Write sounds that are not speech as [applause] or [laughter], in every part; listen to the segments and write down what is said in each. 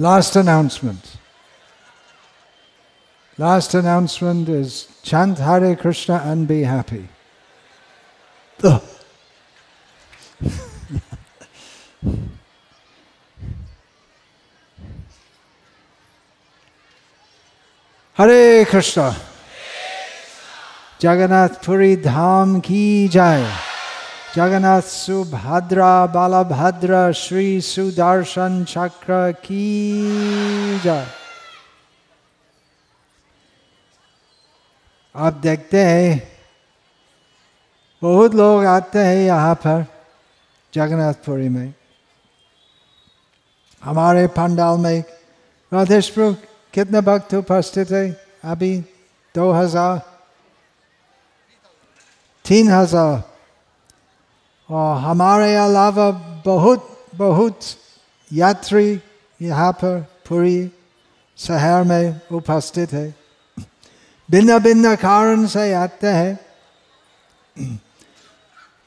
Last announcement. Last announcement is chant Hare Krishna and be happy. [laughs] Hare Krishna. Jagannath Puri Dham ki jai. Jagannath Subhadra Balabhadra Shri Sudarshan चक्र की jai. आप देखते हैं, बहुत लोग आते हैं यहाँ पर जगन्नाथपुरी में हमारे पंडाल में राधेशपुर कितने भक्त उपस्थित है अभी दो हज़ार, तीन हज़ार और हमारे अलावा बहुत बहुत यात्री यहाँ पर पूरी शहर में उपस्थित है। भिन्न भिन्न कारण से आते हैं।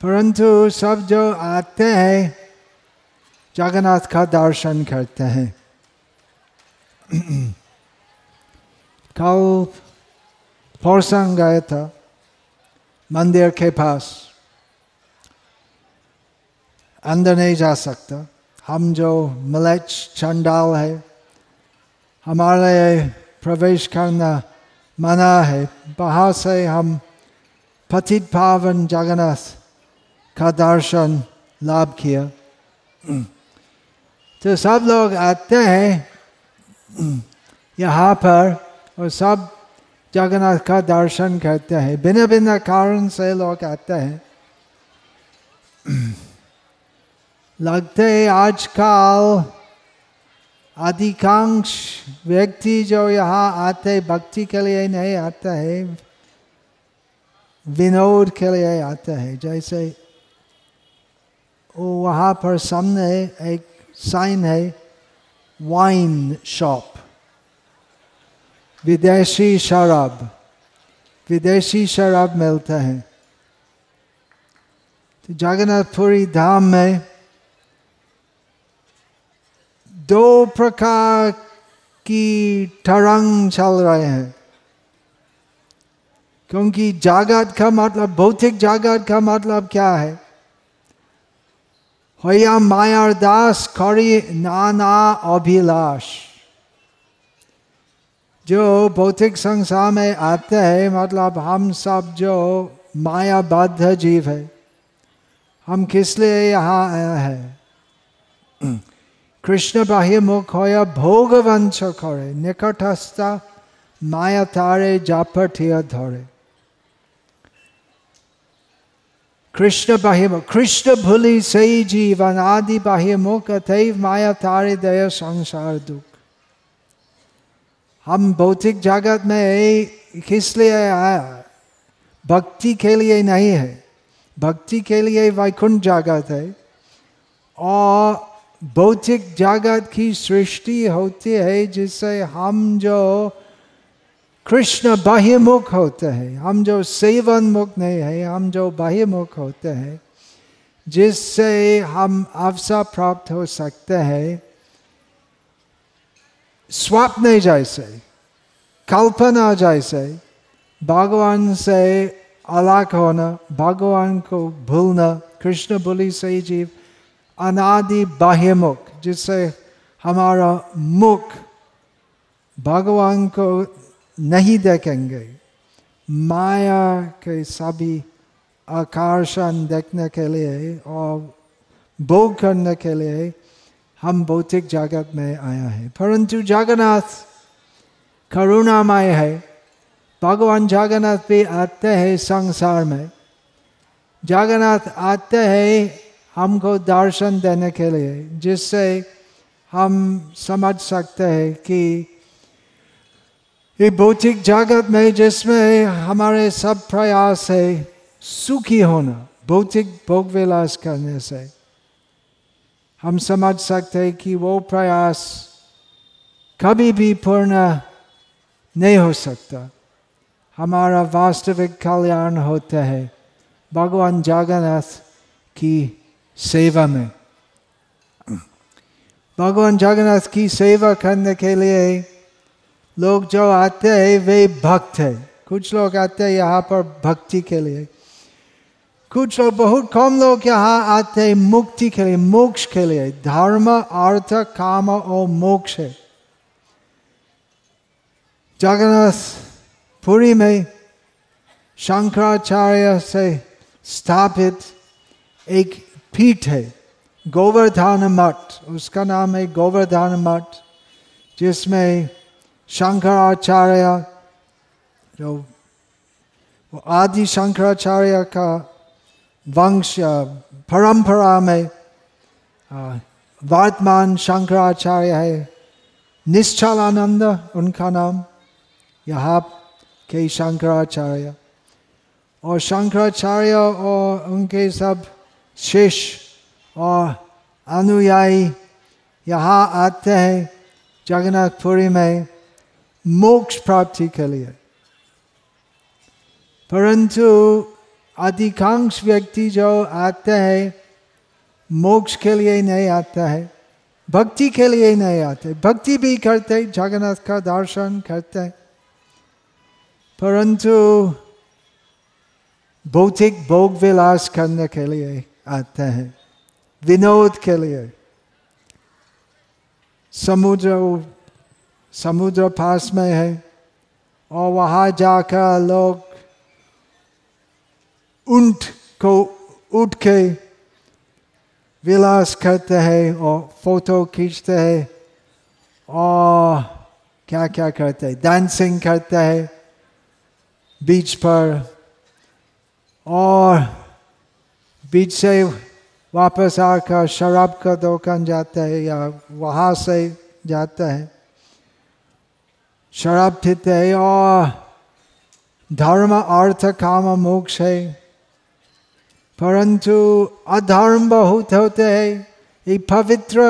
परंतु सब जो आते हैं, जगन्नाथ का दर्शन करते हैं। कल फौरसंग गए था, मंदिर के पास। अंदर नहीं जा सकता। हम जो मलेच, चंडाल है, हमारे प्रवेश करना मना है। बाहर से हम पतित पावन जगन्नाथ का दर्शन, लाभ किया। तो सब लोग आते हैं यहाँ पर और सब जगन्नाथ का दर्शन करते हैं। भिन्न भिन्न कारण से लोग आते हैं। लगते आजकल अधिकांश व्यक्ति जो यहाँ आते भक्ति के लिए नहीं आता है विनोद के लिए आता है जैसे वो वहाँ पर सामने एक साइन है वाइन शॉप विदेशी शराब विदेशी शराब मिलता है। तो जगन्नाथपुरी धाम में दो प्रकार की ठरंग चल रहे हैं। क्योंकि जागत का मतलब भौतिक जागत का मतलब क्या है? होया मायार दास करी नाना अभिलाष। जो भौतिक संसार में आते हैं मतलब हम सब जो मायाबद्ध जीव है, हम किस लिए यहाँ आया है? कृष्ण बाह्य मुख होया भोग वंश करे निकटस्थ माया तारे जापठिया धरे कृष्ण बाह्य मुख कृष्ण भूली सही जीवन आदि बाह्य मुख अतैव माया तारे दया संसार दुख हम भौतिक जगत में किस लिए आया भक्ति के लिए नहीं है भक्ति के लिए वैकुंठ जगत है और भौतिक जगत की सृष्टि होती है जिससे हम जो कृष्ण बाह्यमुख होते हैं, हम जो सेवन मुख नहीं है, हम जो बाह्यमुख होते हैं, जिससे हम अवसर प्राप्त हो सकते हैं। स्वप्न जैसे, कल्पना जैसे, भगवान से अलग होना, भगवान को भूलना, कृष्ण बोली सही जीव अनादि बाह्य मुख, जिससे हमारा मुख भगवान को नहीं देखेंगे। माया के सभी आकर्षण देखने के लिए और भोग करने के लिए हम भौतिक जगत में आया है। परंतु जगन्नाथ करुणामय है। भगवान जगन्नाथ भी आते हैं संसार में। जगन्नाथ आते हैं हमको दर्शन देने के लिए, जिससे हम समझ सकते हैं कि ये भौतिक जगत में जिसमें हमारे सब प्रयास है, सुखी होना, भौतिक भोग विलास करने से, हम समझ सकते हैं कि वो प्रयास कभी भी पूर्ण नहीं हो सकता। हमारा वास्तविक कल्याण होता है, भगवान जगन्नाथ की सेवा में भगवान जगन्नाथ की सेवा करने के लिए लोग जो आते हैं वे भक्त है कुछ लोग आते हैं यहाँ पर भक्ति के लिए कुछ लोग बहुत कम लोग यहाँ आते हैं मुक्ति के लिए मोक्ष के लिए धर्म अर्थ काम और मोक्ष है जगन्नाथ पुरी में शंकराचार्य से स्थापित एक पीठ है, गोवर्धन मठ, उसका नाम है गोवर्धन मठ, जिसमें शंकराचार्य, जो वो आदि शंकराचार्य का वंश, परंपरा में वर्तमान शंकराचार्य है, निश्चलानंद उनका नाम, यहाँ के शंकराचार्य। और शंकराचार्य और उनके सब शिष्य और अनुयायी यहाँ आते हैं जगन्नाथपुरी में मोक्ष प्राप्ति के लिए। परंतु अधिकांश व्यक्ति जो आते हैं, मोक्ष के लिए नहीं आता है, भक्ति के लिए नहीं आते भक्ति भी करते जगन्नाथ का दर्शन करते परंतु भौतिक भोग विलास करने के लिए आते हैं। विनोद के लिए। समुद्र समुद्र पास में है और वहाँ जाकर लोग ऊँट को उठ के विलास करते हैं और फ़ोटो खींचते हैं और क्या क्या करते हैं। डांसिंग करते हैं बीच पर और बीच से वापस आकर शराब का दुकान जाता है या वहाँ से जाता है। शराब पीते है और धर्म अर्थ काम मोक्ष है। परंतु अधर्म बहुत होते हैं ये पवित्र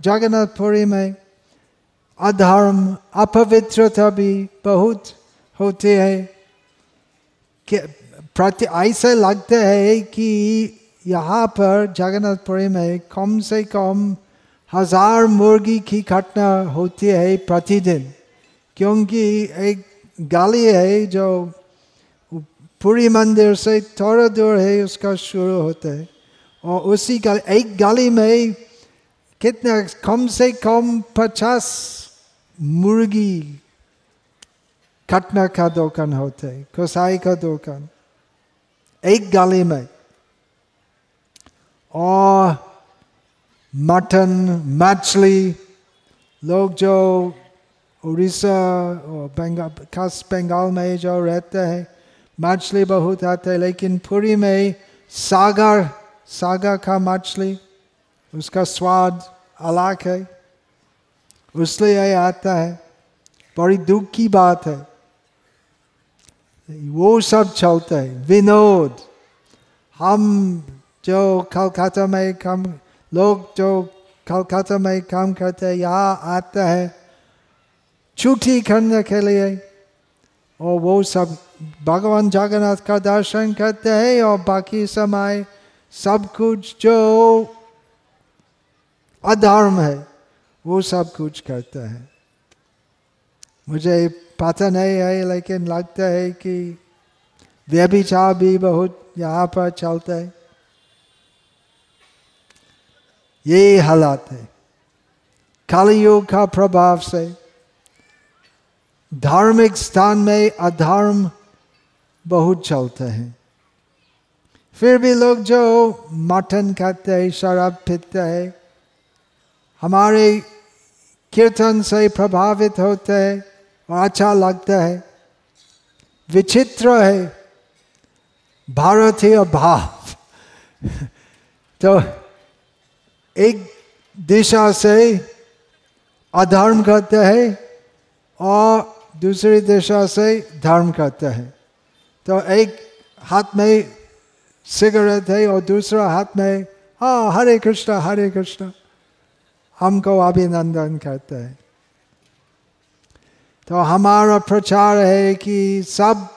जगन्नाथपुरी में। अधर्म, अपवित्रता भी बहुत होती हैं। प्रति ऐसे लगते है कि यहाँ पर जगन्नाथपुरी में कम से कम हज़ार मुर्गी की घटना होती है प्रतिदिन, क्योंकि एक गाली है जो पूरी मंदिर से थोड़ा दूर है, उसका शुरू होता है। और उसी का एक गली में कितना कम से कम पचास मुर्गी कटना का दुकान होता कसाई का दुकान एक गली में और मटन मछली लोग जो उड़ीसा और बंगाल खास बंगाल में जो रहते हैं मछली बहुत आते हैं लेकिन पूरी में सागर सागर का मछली उसका स्वाद अलग है उसलिए आता है बड़ी दुख की बात है वो सब चलता विनोद हम जो कलकत्ता में काम लोग जो कलकत्ता में काम करते हैं यहाँ आते हैं छुट्टी करने के लिए और वो सब भगवान जगन्नाथ का दर्शन करते हैं और बाकी समय सब कुछ जो अधर्म है वो सब कुछ करते हैं मुझे पता नहीं है लेकिन लगता है कि व्यभिचार भी बहुत यहाँ पर चलता है। ये हालात है। कलयुग का प्रभाव से धार्मिक स्थान में अधर्म बहुत चलते हैं। फिर भी लोग जो मटन खाते हैं, शराब पीते हैं, हमारे कीर्तन से प्रभावित होते हैं। अच्छा लगता है। विचित्र है। भारतीय भाव। तो एक दिशा से अधर्म करते हैं और दूसरी दिशा से धर्म करते हैं। तो एक हाथ में सिगरेट है और दूसरा हाथ में हाँ हरे कृष्ण हरे कृष्ण। हमको अभिनंदन करते हैं। तो हमारा प्रचार है कि सब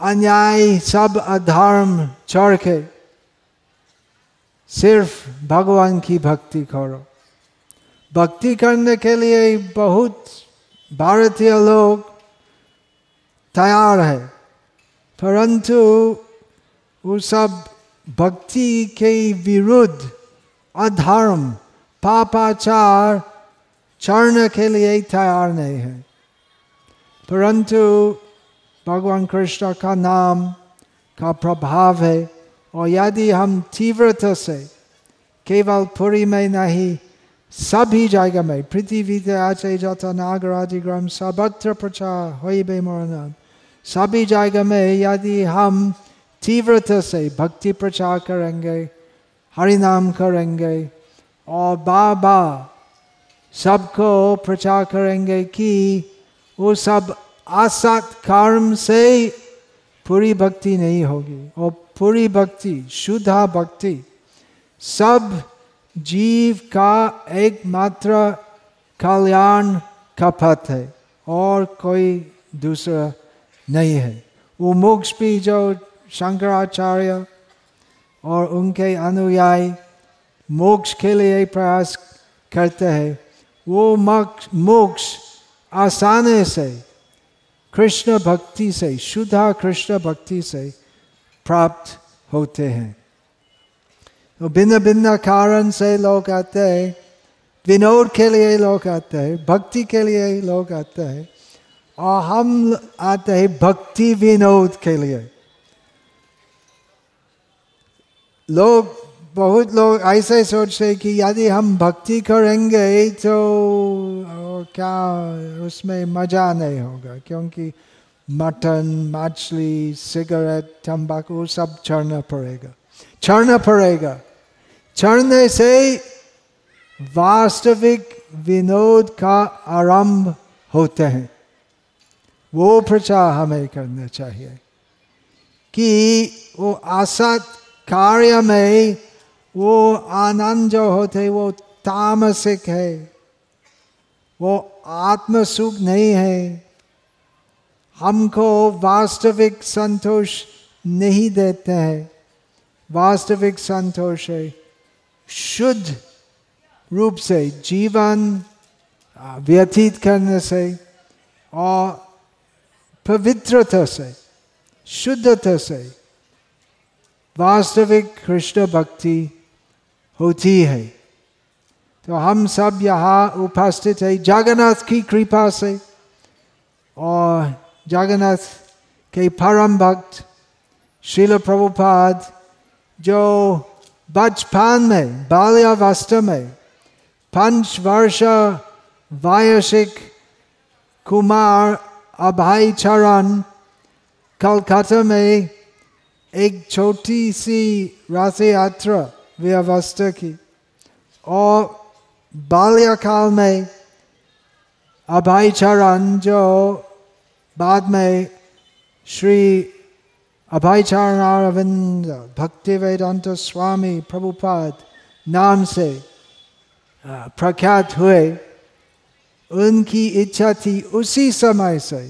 अन्याय, सब अधर्म छोड़ के सिर्फ़ भगवान की भक्ति करो। भक्ति करने के लिए बहुत भारतीय लोग तैयार है, परंतु वो सब भक्ति के विरुद्ध अधर्म, पापाचार चढ़ने के लिए तैयार नहीं है परंतु भगवान कृष्ण का नाम का प्रभाव है और यदि हम तीव्रता से केवल पुरी में नहीं सभी जगह में पृथ्वी आचे जता नागराजी ग्राम सर्वत्र प्रचार हो बे मरण सभी जगह में यदि हम तीव्रता से भक्ति प्रचार करेंगे हरिनाम करेंगे और बाबा सबको प्रचार करेंगे कि वो सब असत कर्म से पूरी भक्ति नहीं होगी और पूरी भक्ति शुद्धा भक्ति सब जीव का एकमात्र कल्याण का पथ है और कोई दूसरा नहीं है वो मोक्ष भी जो शंकराचार्य और उनके अनुयायी मोक्ष के लिए प्रयास करते हैं वो मोक्ष आसानी से, कृष्ण भक्ति से, शुद्धा कृष्ण भक्ति से प्राप्त होते हैं। तो भिन्न भिन्न कारण से लोग आते हैं, विनोद के लिए लोग आते हैं, भक्ति के लिए लोग आते हैं, और हम आते हैं भक्ति विनोद के लिए। लोग बहुत लोग ऐसे सोचते कि यदि हम भक्ति करेंगे तो क्या उसमें मज़ा नहीं होगा, क्योंकि मटन, मछली, सिगरेट तम्बाकू सब छोड़ना पड़ेगा। छोड़ना पड़ेगा। छोड़ने से वास्तविक विनोद का आरंभ होते हैं। वो प्रचार हमें करना चाहिए कि वो असत कार्य में वो आनंद जो होते वो तामसिक है। वो आत्म सुख नहीं है। हमको वास्तविक संतोष नहीं देते हैं। वास्तविक संतोष है शुद्ध रूप से जीवन व्यतीत करने से और पवित्रता से, शुद्धता से। वास्तविक कृष्ण भक्ति होती है तो हम सब यहाँ उपस्थित है जगन्नाथ की कृपा से और जगन्नाथ के परम भक्त शिल प्रभुपाद जो बचपन में बाल्यावस्था में पंच वर्ष वायसिक कुमार अभय चरण कलकत्ता में एक छोटी सी राशि यात्रा व्यवस्था की और बाल्यकाल में अभय चरण जो बाद में श्री अभय चरण अरविंद भक्ति वेदांत स्वामी प्रभुपाद नाम से प्रख्यात हुए उनकी इच्छा थी उसी समय से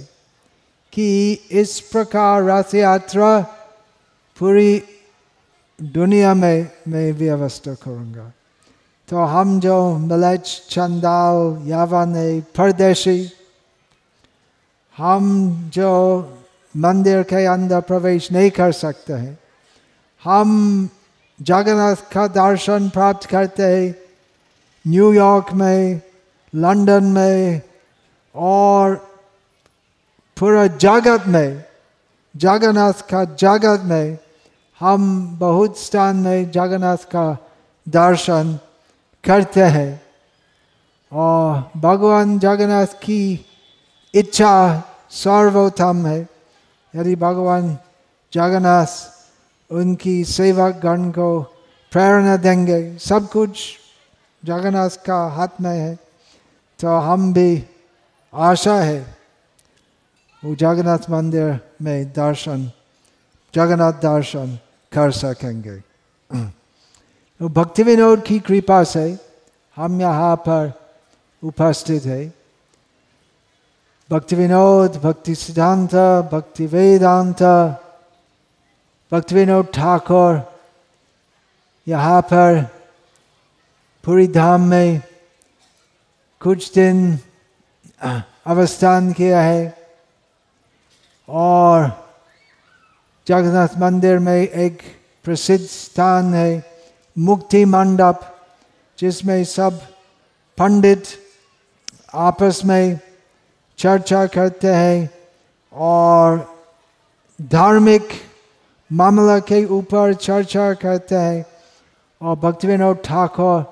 कि इस प्रकार रथ यात्रा पूरी दुनिया में मैं व्यवस्था करूँगा। तो हम जो मलच, चंदाल, यावाने, परदेशी, हम जो मंदिर के अंदर प्रवेश नहीं कर सकते हैं, हम जगन्नाथ का दर्शन प्राप्त करते हैं न्यूयॉर्क में, लंदन में, और पूरा जगत में, जगन्नाथ का जगत में हम बहुत स्थान में जगन्नाथ का दर्शन करते हैं। और भगवान जगन्नाथ की इच्छा सर्वोत्तम है। यदि भगवान जगन्नाथ उनकी सेवक गण को प्रेरणा देंगे, सब कुछ जगन्नाथ का हाथ में है तो हम भी आशा है। वो जगन्नाथ मंदिर में दर्शन, जगन्नाथ दर्शन कर सकेंगे तो भक्ति विनोद की कृपा से हम यहाँ पर उपस्थित है भक्ति विनोद भक्ति सिद्धांत भक्ति वेदांत भक्ति विनोद ठाकुर यहाँ पर पूरी धाम में कुछ दिन अवस्थान किया है और जगन्नाथ मंदिर में एक प्रसिद्ध स्थान है मुक्ति मंडप जिसमें सब पंडित आपस में चर्चा करते हैं और धार्मिक मामला के ऊपर चर्चा करते हैं और भक्ति विनोद ठाकुर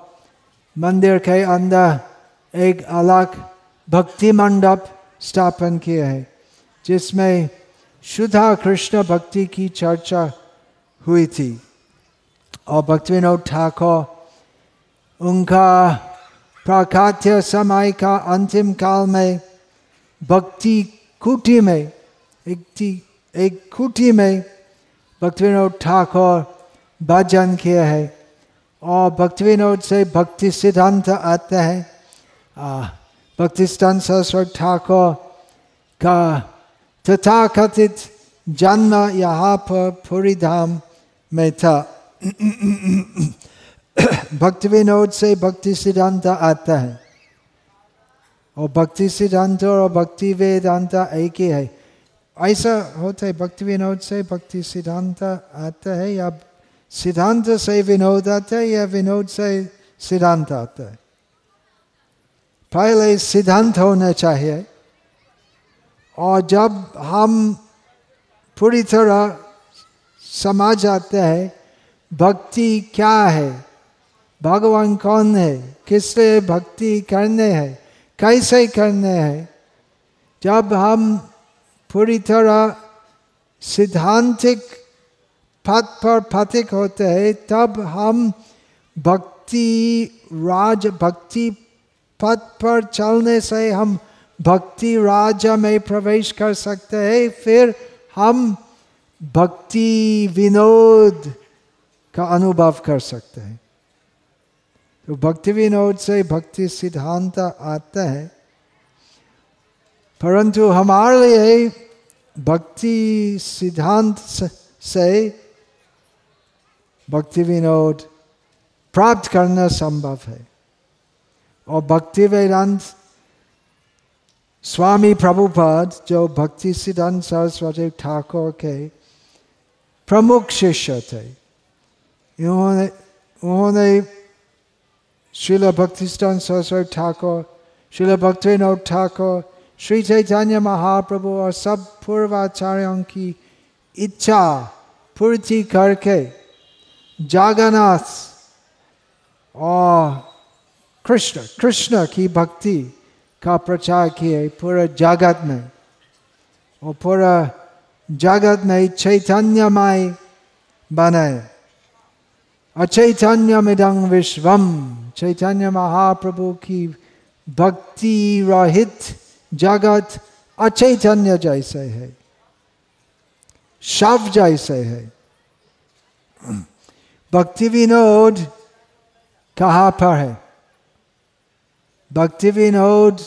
मंदिर के अंदर एक अलग भक्ति मंडप स्थापन किया है जिसमें शुद्धा कृष्ण भक्ति की चर्चा हुई थी। और भक्ति विनोद ठाकुर, उनका प्राकात्य समय का अंतिम काल में, भक्ति कुटी में, एक एक कुटी में भक्ति विनोद ठाकुर भजन किया है। और भक्ति विनोद से भक्ति सिद्धांत आते हैं। भक्ति सिद्धांत सरस्वती ठाकुर का तथा कथित जन्म यहाँ पर पुरी धाम में था भक्ति विनोद से भक्ति सिद्धांत आता है और भक्ति सिद्धांत और भक्ति वेदांत एक ही है ऐसा होता है भक्ति विनोद से भक्ति सिद्धांत आता है या सिद्धांत से विनोद आता है या विनोद से सिद्धांत आता है पहले सिद्धांत होना चाहिए और जब हम पूरी तरह समझ आते हैं, भक्ति क्या है? भगवान कौन है? किस भक्ति करने हैं? कैसे करने हैं? जब हम पूरी तरह सिद्धांतिक पथ पर पथिक होते हैं, तब हम भक्ति राज, भक्ति पथ पर चलने से हम भक्ति राज्य में प्रवेश कर सकते हैं, फिर हम भक्ति विनोद का अनुभव कर सकते हैं। तो भक्ति विनोद से भक्ति सिद्धांत आता है। परंतु हमारे लिए भक्ति सिद्धांत से भक्ति विनोद प्राप्त करना संभव है। और भक्ति वेदांत स्वामी प्रभुपद जो भक्ति सिद्धांत सरस्वती ठाकुर के प्रमुख शिष्य थे उन्होंने उन्होंने श्रील भक्ति सिद्धांत सरस्वती ठाकुर श्रील भक्ति ठाकुर श्री चैतन्य महाप्रभु और सब पूर्वाचार्यों की इच्छा पूर्ति करके जागनाथ और कृष्ण कृष्ण की भक्ति का प्रचार किए पूरा जगत में और पूरा जगत में चैतन्यमय बनाए अचैतन्यमिदं विश्वम चैतन्य महाप्रभु की भक्ति रहित जगत अचैतन्य जैसे है शव जैसे है भक्ति विनोद कहाँ पर है भक्ति विनोद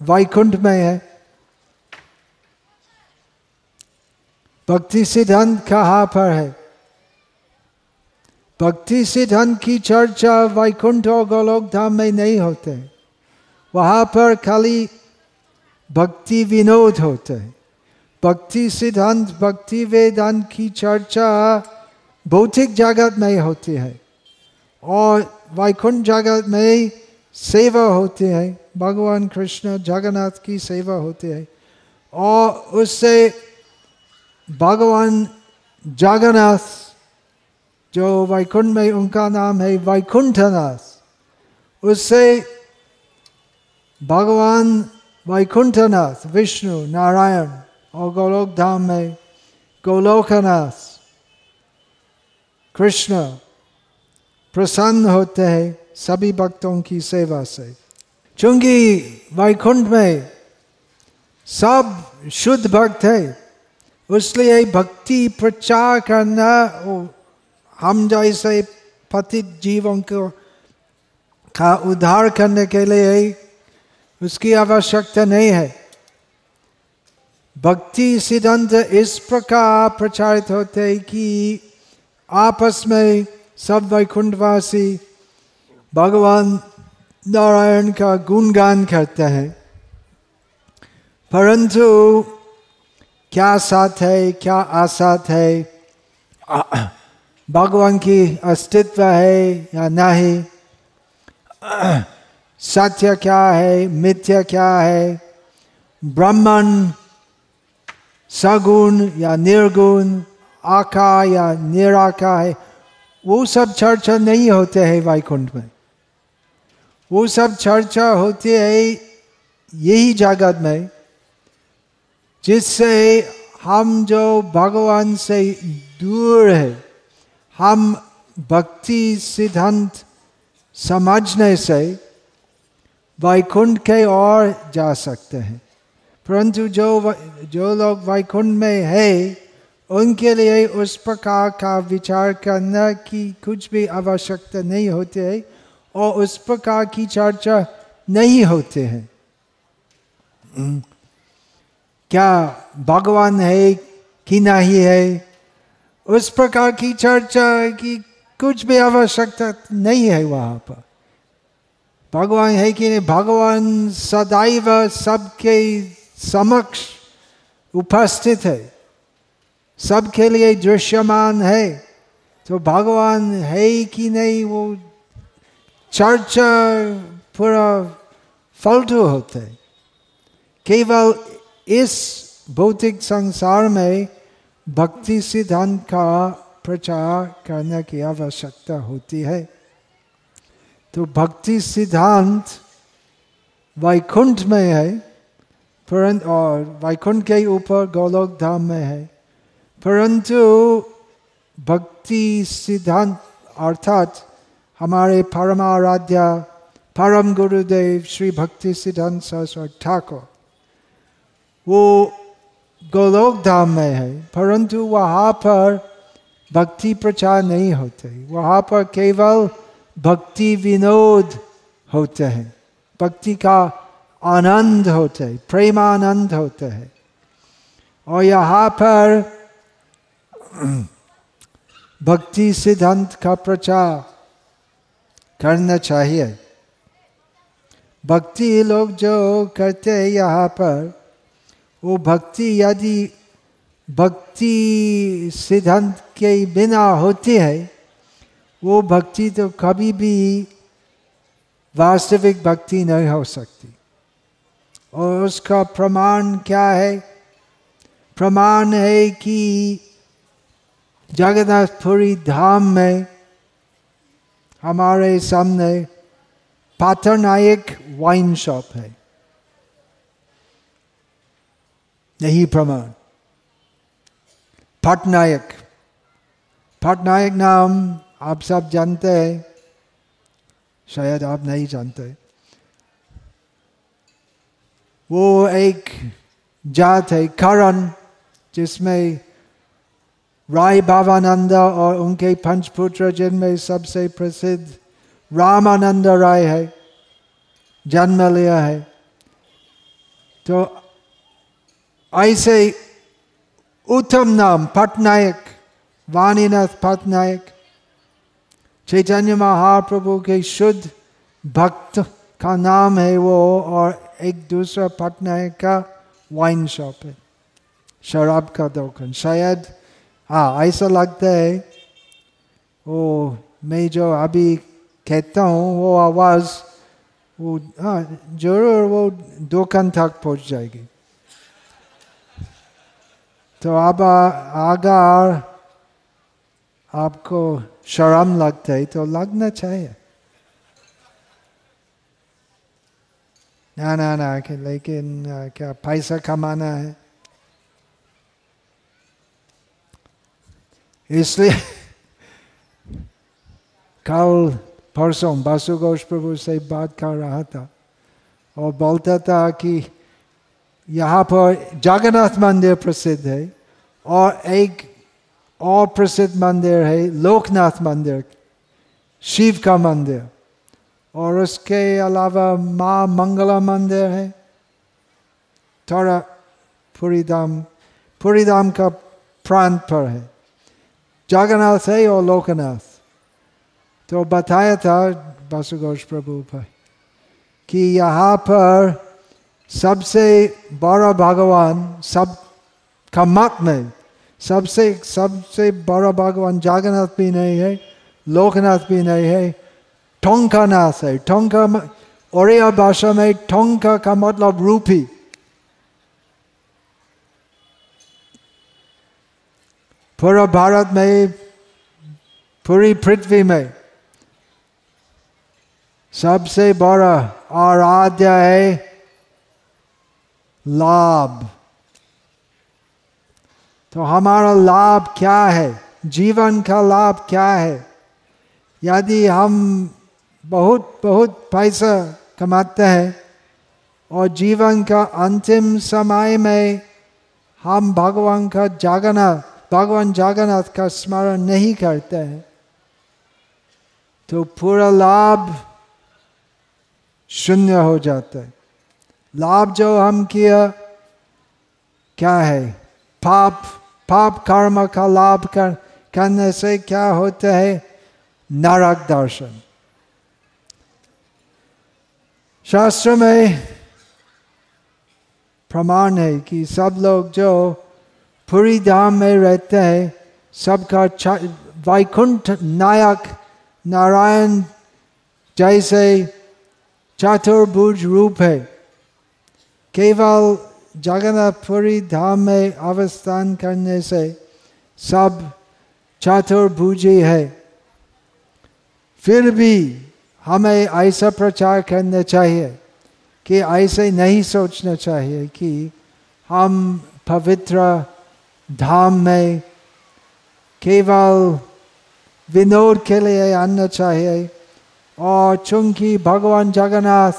वैकुंठ में है भक्ति सिद्धांत कहाँ पर है भक्ति सिद्धांत की चर्चा वैकुंठ और गोलोक धाम में नहीं होते वहाँ पर खाली भक्ति विनोद होते हैं भक्ति सिद्धांत भक्ति वेदांत की चर्चा भौतिक जगत में होती है और वैकुंठ जगत में सेवा होती है। भगवान कृष्ण, जगन्नाथ की सेवा होती है। और उससे भगवान जगन्नाथ, जो वैकुंठ में उनका नाम है वैकुंठनाथ, उससे भगवान वैकुंठनाथ, विष्णु, नारायण और गोलोक धाम में गोलोकनाथ, कृष्ण प्रसन्न होते हैं। सभी भक्तों की सेवा से। चूँकि वैकुंठ में सब शुद्ध भक्त है। इसलिए भक्ति प्रचार करना हम जैसे पतित जीवों को, का उद्धार करने के लिए उसकी आवश्यकता नहीं है। भक्ति सिद्धांत इस प्रकार प्रचारित होते कि आपस में सब वैकुंठवासी भगवान नारायण का गुणगान करते हैं। परंतु क्या साथ है, क्या आसात है? भगवान की अस्तित्व है या नहीं? सत्य क्या है, मिथ्या क्या है? ब्राह्मण सगुण या निर्गुण, आका या निराका है, वो सब चर्चा नहीं होते हैं वाइकुंठ में। वो सब चर्चा होती है, यही जगत में। जिससे हम जो भगवान से दूर है, हम भक्ति सिद्धांत समझने से वैकुंठ के और जा सकते हैं। परंतु जो जो लोग वैकुंठ में है, उनके लिए उस प्रकार का विचार करना की कुछ भी आवश्यकता नहीं होती है। और उस प्रकार की चर्चा नहीं होते हैं। हम्म। क्या भगवान है कि नहीं है? उस प्रकार की चर्चा की कुछ भी आवश्यकता नहीं है वहाँ पर। भगवान है कि नहीं? भगवान सदैव सबके समक्ष उपस्थित है। सबके लिए दृश्यमान है। तो भगवान है कि नहीं वो चर्चा पूरा फलतू होते केवल इस भौतिक संसार में भक्ति सिद्धांत का प्रचार करने की आवश्यकता होती है। तो भक्ति सिद्धांत वैकुंठ में है, परंतु और वैकुंठ के ऊपर गोलोक धाम में है। परंतु भक्ति सिद्धांत अर्थात हमारे परम परमाराध्या, परम गुरुदेव श्री भक्ति सिद्धांत सरस्वती ठाकुर। वो गोलोक धाम में है, परंतु वहाँ पर भक्ति प्रचार नहीं होते। वहाँ पर केवल भक्ति विनोद होते हैं। भक्ति का आनंद होते हैं, प्रेमानंद होते हैं। और यहाँ पर [clears throat] भक्ति सिद्धांत का प्रचार करना चाहिए। भक्ति लोग जो करते हैं यहाँ पर, वो भक्ति यदि भक्ति सिद्धांत के बिना होती है, वो भक्ति तो कभी भी वास्तविक भक्ति नहीं हो सकती। और उसका प्रमाण क्या है? प्रमाण है कि जगन्नाथपुरी धाम में हमारे सामने पाटरनायक वाइन शॉप है। यही प्रमाण। पटनायक पटनायक नाम आप सब जानते हैं। शायद आप नहीं जानते। वो एक जात है करण जिसमें राय भावानंद और उनके पंचपुत्र जिनमें सबसे प्रसिद्ध रामानंद राय है जन्म लिया है तो ऐसे उत्तम नाम पटनायक वाणीनाथ पटनायक चैतन्य महाप्रभु के शुद्ध भक्त का नाम है वो और एक दूसरा पटनायक का वाइन शॉप है शराब का दुकान शायद हाँ ऐसा लगता है, वो मैं जो अभी कहता हूँ, वो आवाज़, वो हाँ ज़रूर वो दो दुकान तक पहुँच जाएगी। तो अब अगर आपको शर्म लगता है तो लगना चाहिए। ना ना ना लेकिन क्या पैसा कमाना है? इसलिए कल परसों बासु घोष प्रभु से बात कर रहा था और बोलता था कि यहाँ पर जगन्नाथ मंदिर प्रसिद्ध है और एक और प्रसिद्ध मंदिर है लोकनाथ मंदिर, शिव का मंदिर। और उसके अलावा माँ मंगला मंदिर है। थोड़ा पूरी धाम पूरी धाम का प्रांत पर है। जगन्नाथ और लोकनाथ तो बताया था बासुघोष प्रभु पर कि यहाँ पर सबसे बड़ा भगवान सब का मत में सबसे सबसे बड़ा भगवान जागन्नाथ भी नहीं है लोकनाथ भी नहीं है ठोंका नाथ है ठोंका ओरिया भाषा में ठोंका का मतलब रूपी पूरा भारत में पूरी पृथ्वी में सबसे बड़ा आराध्य है लाभ। तो हमारा लाभ क्या है? जीवन का लाभ क्या है? यदि हम बहुत बहुत पैसा कमाते हैं और जीवन का अंतिम समय में हम भगवान का जागना भगवान जगन्नाथ का स्मरण नहीं करते हैं। तो पूरा लाभ शून्य हो जाता है। लाभ जो हम किया, क्या है? पाप पाप कर्म का लाभ कर, करने से क्या होता है? नरक दर्शन। शास्त्र में प्रमाण है कि सब लोग जो पूरी धाम में रहते हैं सबका वैकुंठ नायक नारायण जैसे चतुर्भुज रूप है केवल जगन्नाथपुरी धाम में अवस्थान करने से सब चतुर्भुजी है फिर भी हमें ऐसा प्रचार करना चाहिए कि ऐसे नहीं सोचना चाहिए कि हम पवित्र धाम में केवल विनोद के लिए आना चाहिए और चूँकि भगवान जगन्नाथ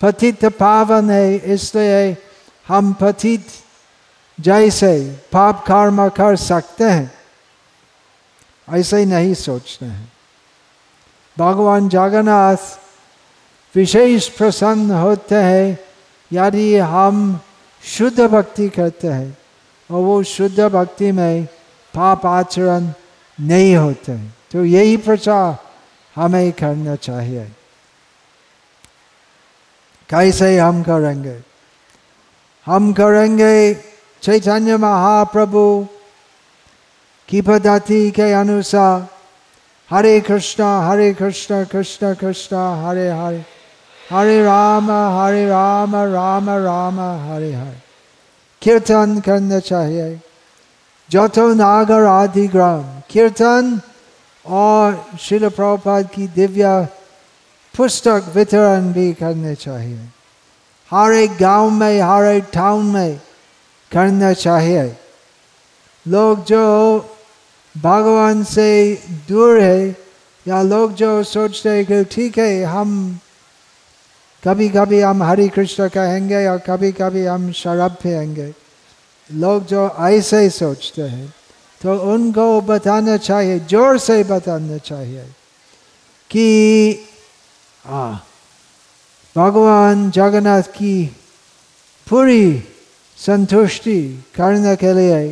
पतित पावन है इसलिए हम पतित जैसे पाप कर्म कर सकते हैं ऐसे ही नहीं सोचते हैं। भगवान जगन्नाथ विशेष प्रसन्न होते हैं यदि हम शुद्ध भक्ति करते हैं। और वो शुद्ध भक्ति में पाप आचरण नहीं होते। तो यही प्रचार हमें करना चाहिए। कैसे हम करेंगे? हम करेंगे चैतन्य महाप्रभु की पद्धति के अनुसार हरे कृष्णा हरे कृष्णा, कृष्ण कृष्ण, हरे हरे हरे राम हरे राम राम राम, हरे हरे। कीर्तन करना चाहिए। जतो नागर आदि ग्राम, कीर्तन और शिल प्रभुपाद की दिव्य पुस्तक वितरण भी करने चाहिए। हर एक गाँव में, हर एक टाउन में करना चाहिए। लोग जो भगवान से दूर है या लोग जो सोचते हैं कि ठीक है, हम कभी कभी हम हरे कृष्ण कहेंगे और कभी कभी हम शराब पियेंगे। लोग जो ऐसे ही सोचते हैं तो उनको बताना चाहिए ज़ोर से बताना चाहिए कि आ, भगवान जगन्नाथ की पूरी संतुष्टि करने के लिए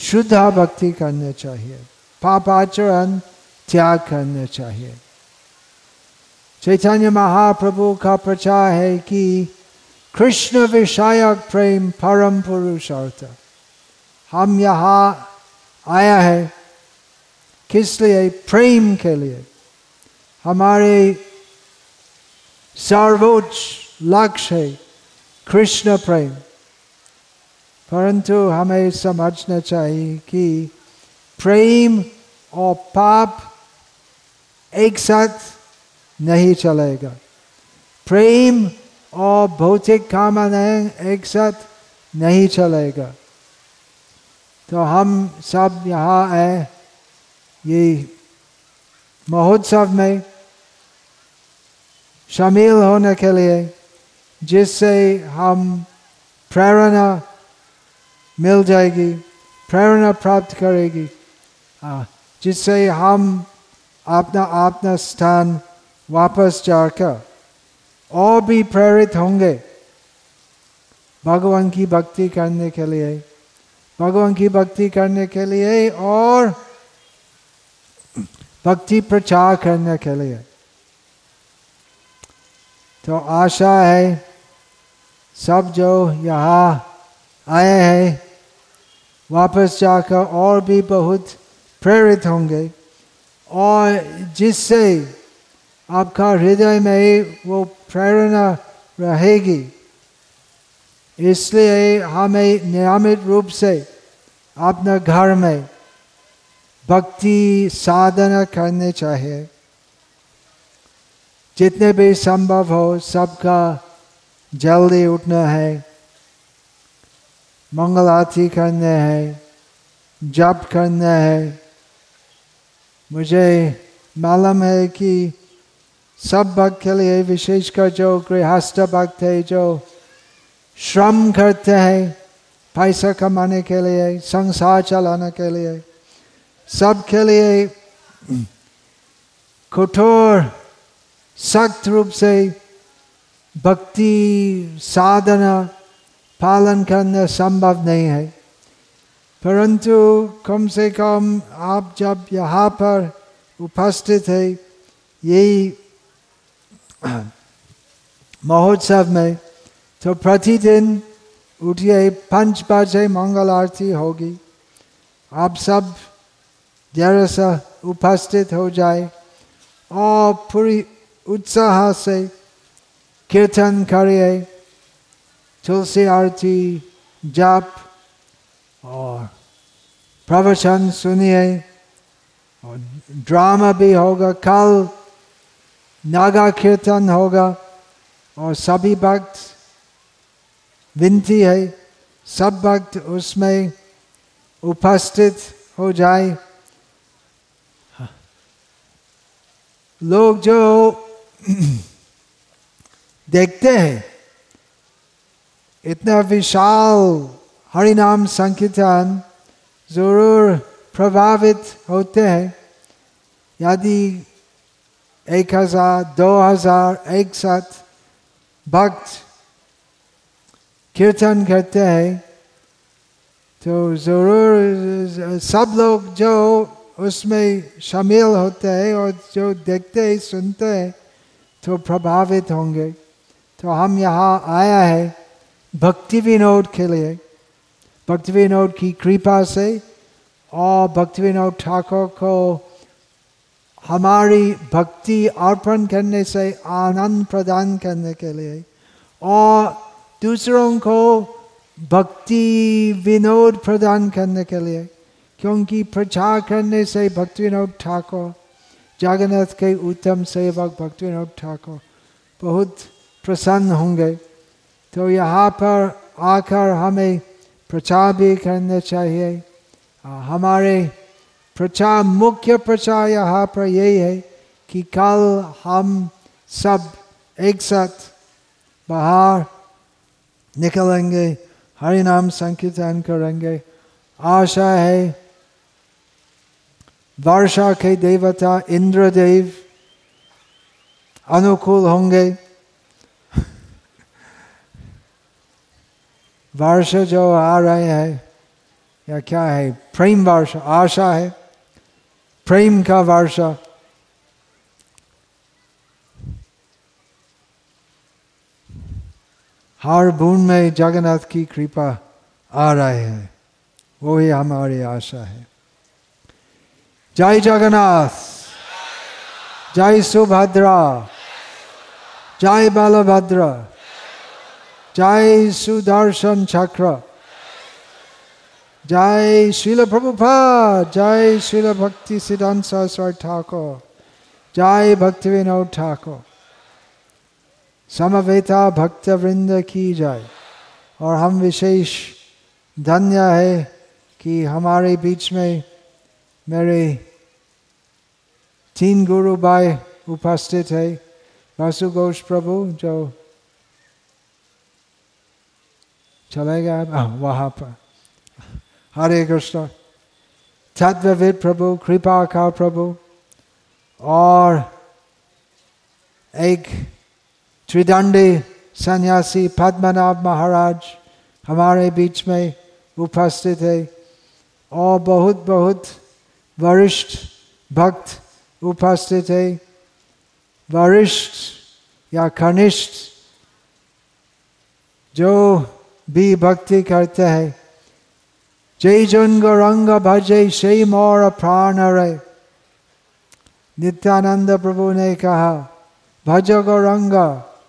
शुद्ध भक्ति करना चाहिए पापाचरण त्याग करना चाहिए। चैतन्य महाप्रभु का प्रचार है कि कृष्ण विषायक प्रेम परम पुरुषार्थ हम यहाँ आया है किस लिए प्रेम के लिए हमारे सर्वोच्च लक्ष्य है कृष्ण प्रेम परंतु हमें समझना चाहिए कि प्रेम और पाप एक साथ नहीं चलेगा। प्रेम और भौतिक कामनाएँ एक साथ नहीं चलेगा। तो हम सब यहाँ आए ये महोत्सव में शामिल होने के लिए, जिससे हम प्रेरणा मिल जाएगी, प्रेरणा प्राप्त करेगी जिससे हम अपना अपना स्थान वापस जाकर और भी प्रेरित होंगे भगवान की भक्ति करने के लिए। भगवान की भक्ति करने के लिए और भक्ति प्रचार करने के लिए। तो आशा है सब जो यहाँ आए हैं, वापस जाकर और भी बहुत प्रेरित होंगे। और जिससे आपका हृदय में ही वो प्रेरणा रहेगी। इसलिए हमें नियमित रूप से अपने घर में भक्ति साधना करने चाहिए। जितने भी संभव हो सबका जल्दी उठना है, मंगल आरती करने हैं, जप करना है। मुझे मालूम है कि सब भक्त के लिए विशेषकर जो गृहस्थ भक्त है जो श्रम करते हैं पैसा कमाने के लिए संसार चलाने के लिए सब के लिए कठोर सख्त रूप से भक्ति साधना पालन करना संभव नहीं है परंतु कम से कम आप जब यहाँ पर उपस्थित है यही महोत्सव में तो प्रतिदिन उठिए पंच बजे मंगल आरती होगी आप सब जरा सा उपस्थित हो जाए और पूरी उत्साह से कीर्तन करिए तुलसी आरती जाप और प्रवचन सुनिए और ड्रामा भी होगा कल नागा कीर्तन होगा और सभी भक्त विनती है सब भक्त उसमें उपस्थित हो जाए लोग जो देखते हैं इतना विशाल हरिनाम संकीर्तन ज़रूर प्रभावित होते हैं यदि एक हज़ार, दो हज़ार, एक साथ। भक्त कीर्तन करते हैं। तो ज़रूर, सब लोग जो उसमें शामिल होते हैं और जो देखते हैं, सुनते हैं तो प्रभावित होंगे। तो हम यहाँ आया है भक्ति विनोद के लिए। भक्ति विनोद की कृपा से और भक्ति विनोद ठाकुर को हमारी भक्ति अर्पण करने से आनंद प्रदान करने के लिए और दूसरों को भक्ति विनोद प्रदान करने के लिए, क्योंकि प्रचार करने से भक्ति विनोद ठाकुर, जगन्नाथ के उत्तम सेवक भक्ति विनोद ठाकुर बहुत प्रसन्न होंगे। तो यहाँ पर आकर हमें प्रचार भी करना चाहिए। हमारे प्रचार मुख्य प्रचार यहाँ पर यही है कि कल हम सब एक साथ बाहर निकलेंगे हरि नाम संकीर्तन करेंगे। आशा है, वर्षा के देवता इंद्रदेव अनुकूल होंगे। [laughs] वर्षा जो आ रहे हैं, या क्या है? प्रेम वर्ष, आशा है। प्रेम का वर्षा हर बूंद में जगन्नाथ की कृपा आ रहे हैं ही हमारी आशा है जय जगन्नाथ जय सुभद्रा जय बलभद्र जय सुदर्शन चक्र जय श्रील प्रभुपा, जय श्रील भक्ति सिद्धांत सरस्वती ठाकुर, जय भक्ति विनोद ठाकुर। समवेता भक्त वृंद की जाए और हम विशेष धन्य है कि हमारे बीच में मेरे तीन गुरु भाई उपस्थित है। वासु घोष प्रभु जो चलेगा वहाँ पर। हरे कृष्ण तत्वविद प्रभु कृपा का प्रभु और एक त्रिदंडी सन्यासी पद्मनाभ महाराज हमारे बीच में उपस्थित है और बहुत बहुत वरिष्ठ भक्त उपस्थित है वरिष्ठ या कनिष्ठ जो भी भक्ति करते हैं गौरंग भजे से मोर प्राण रे नित्यानंद प्रभु ने कहा भज गौरंग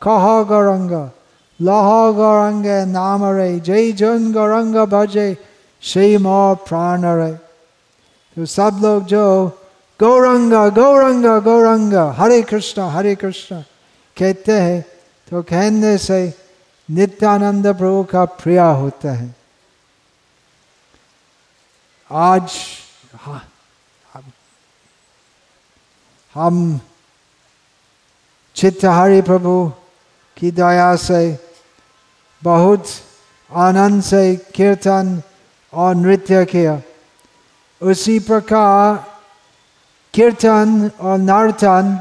कह गौरंग लह गौरंग नाम रे जय जन गौरंग भजे से मोर प्राण रे तो सब लोग जो गौरंग गौरंग गौरंग हरे कृष्ण हरे कृष्ण कहते हैं तो कहने से नित्यानंद प्रभु का प्रिय होता है आज हम चित्तहारी प्रभु की दया से बहुत आनंद से कीर्तन और नृत्य किया। उसी प्रकार कीर्तन और नर्तन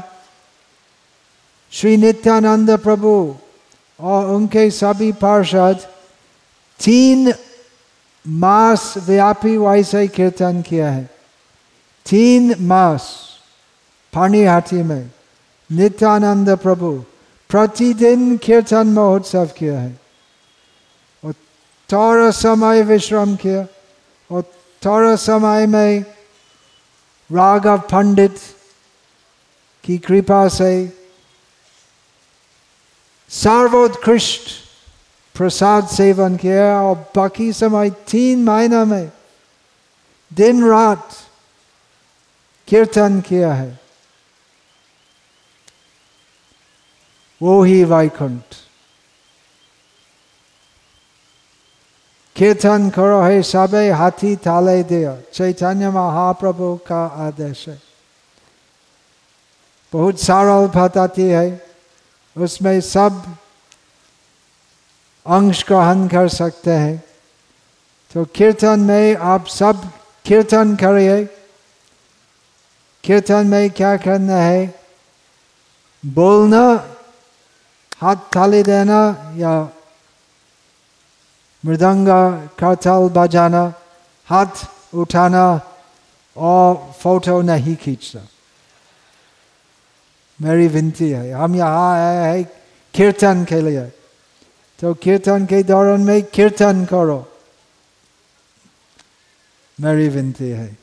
श्री नित्यानंद प्रभु और उनके सभी पार्षद तीन मास व्यापी वैसे कीर्तन किया है। तीन मास पानी हाथी में। नित्यानंद प्रभु प्रतिदिन कीर्तन महोत्सव किया है। और थोड़ा समय विश्राम किया। और थोड़ा समय में राघव पंडित की कृपा से सर्वोत्कृष्ट प्रसाद सेवन किया और बाकी समय तीन महीना में दिन रात कीर्तन किया है वो ही वैकुंठ कीर्तन करो है सबे हाथी थाले दिया चैतन्य महाप्रभु का आदेश है बहुत सरल बताती है उसमें सब अंश ग्रहण कर सकते हैं। तो कीर्तन में आप सब कीर्तन करिए। कीर्तन में क्या करना है? बोलना, हाथ थाली देना या मृदंगा करताल बजाना, हाथ उठाना और फ़ोटो नहीं खींचना। मेरी विनती है, हम यहाँ आए हैं कीर्तन के लिए। तो कीर्तन के दौरान में कीर्तन करो। मेरी विनती है।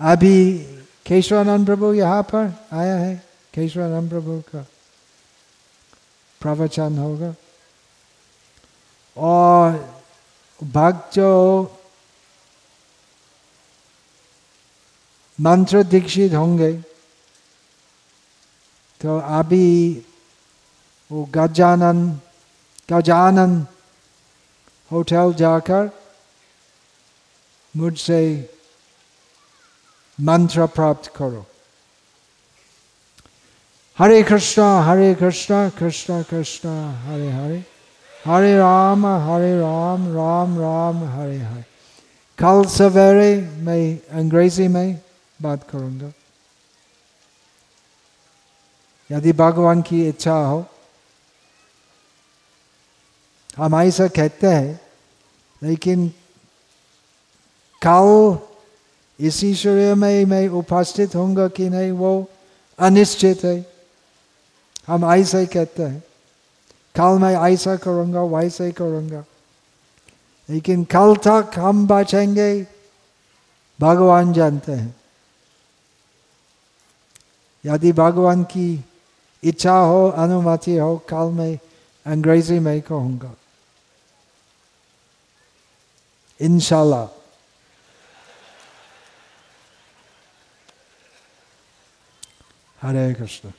अभी केशवानंद प्रभु यहाँ पर आया है। केशवानंद प्रभु का प्रवचन होगा। और भक्त जो मंत्र दीक्षित होंगे। तो अभी वो गजानन गजानन होटल जाकर मुझसे मंत्र प्राप्त करो हरे कृष्णा हरे कृष्णा कृष्णा कृष्णा हरे हरे हरे राम हरे राम राम राम हरे हरे कल सवेरे मैं अंग्रेज़ी में बात करूँगा यदि भगवान की इच्छा हो हम ऐसा कहते हैं, लेकिन कल इसी सूर्य में मैं उपस्थित होऊँगा कि नहीं, वो अनिश्चित है। हम ऐसा ही कहते हैं, कल मैं ऐसा करूँगा वैसा ही करूँगा। लेकिन कल तक हम बचेंगे, भगवान जानते हैं। यदि भगवान की इच्छा हो, अनुमति हो, कल मैं अंग्रेज़ी में कहूँगा। इंशाल्लाह हरे कृष्ण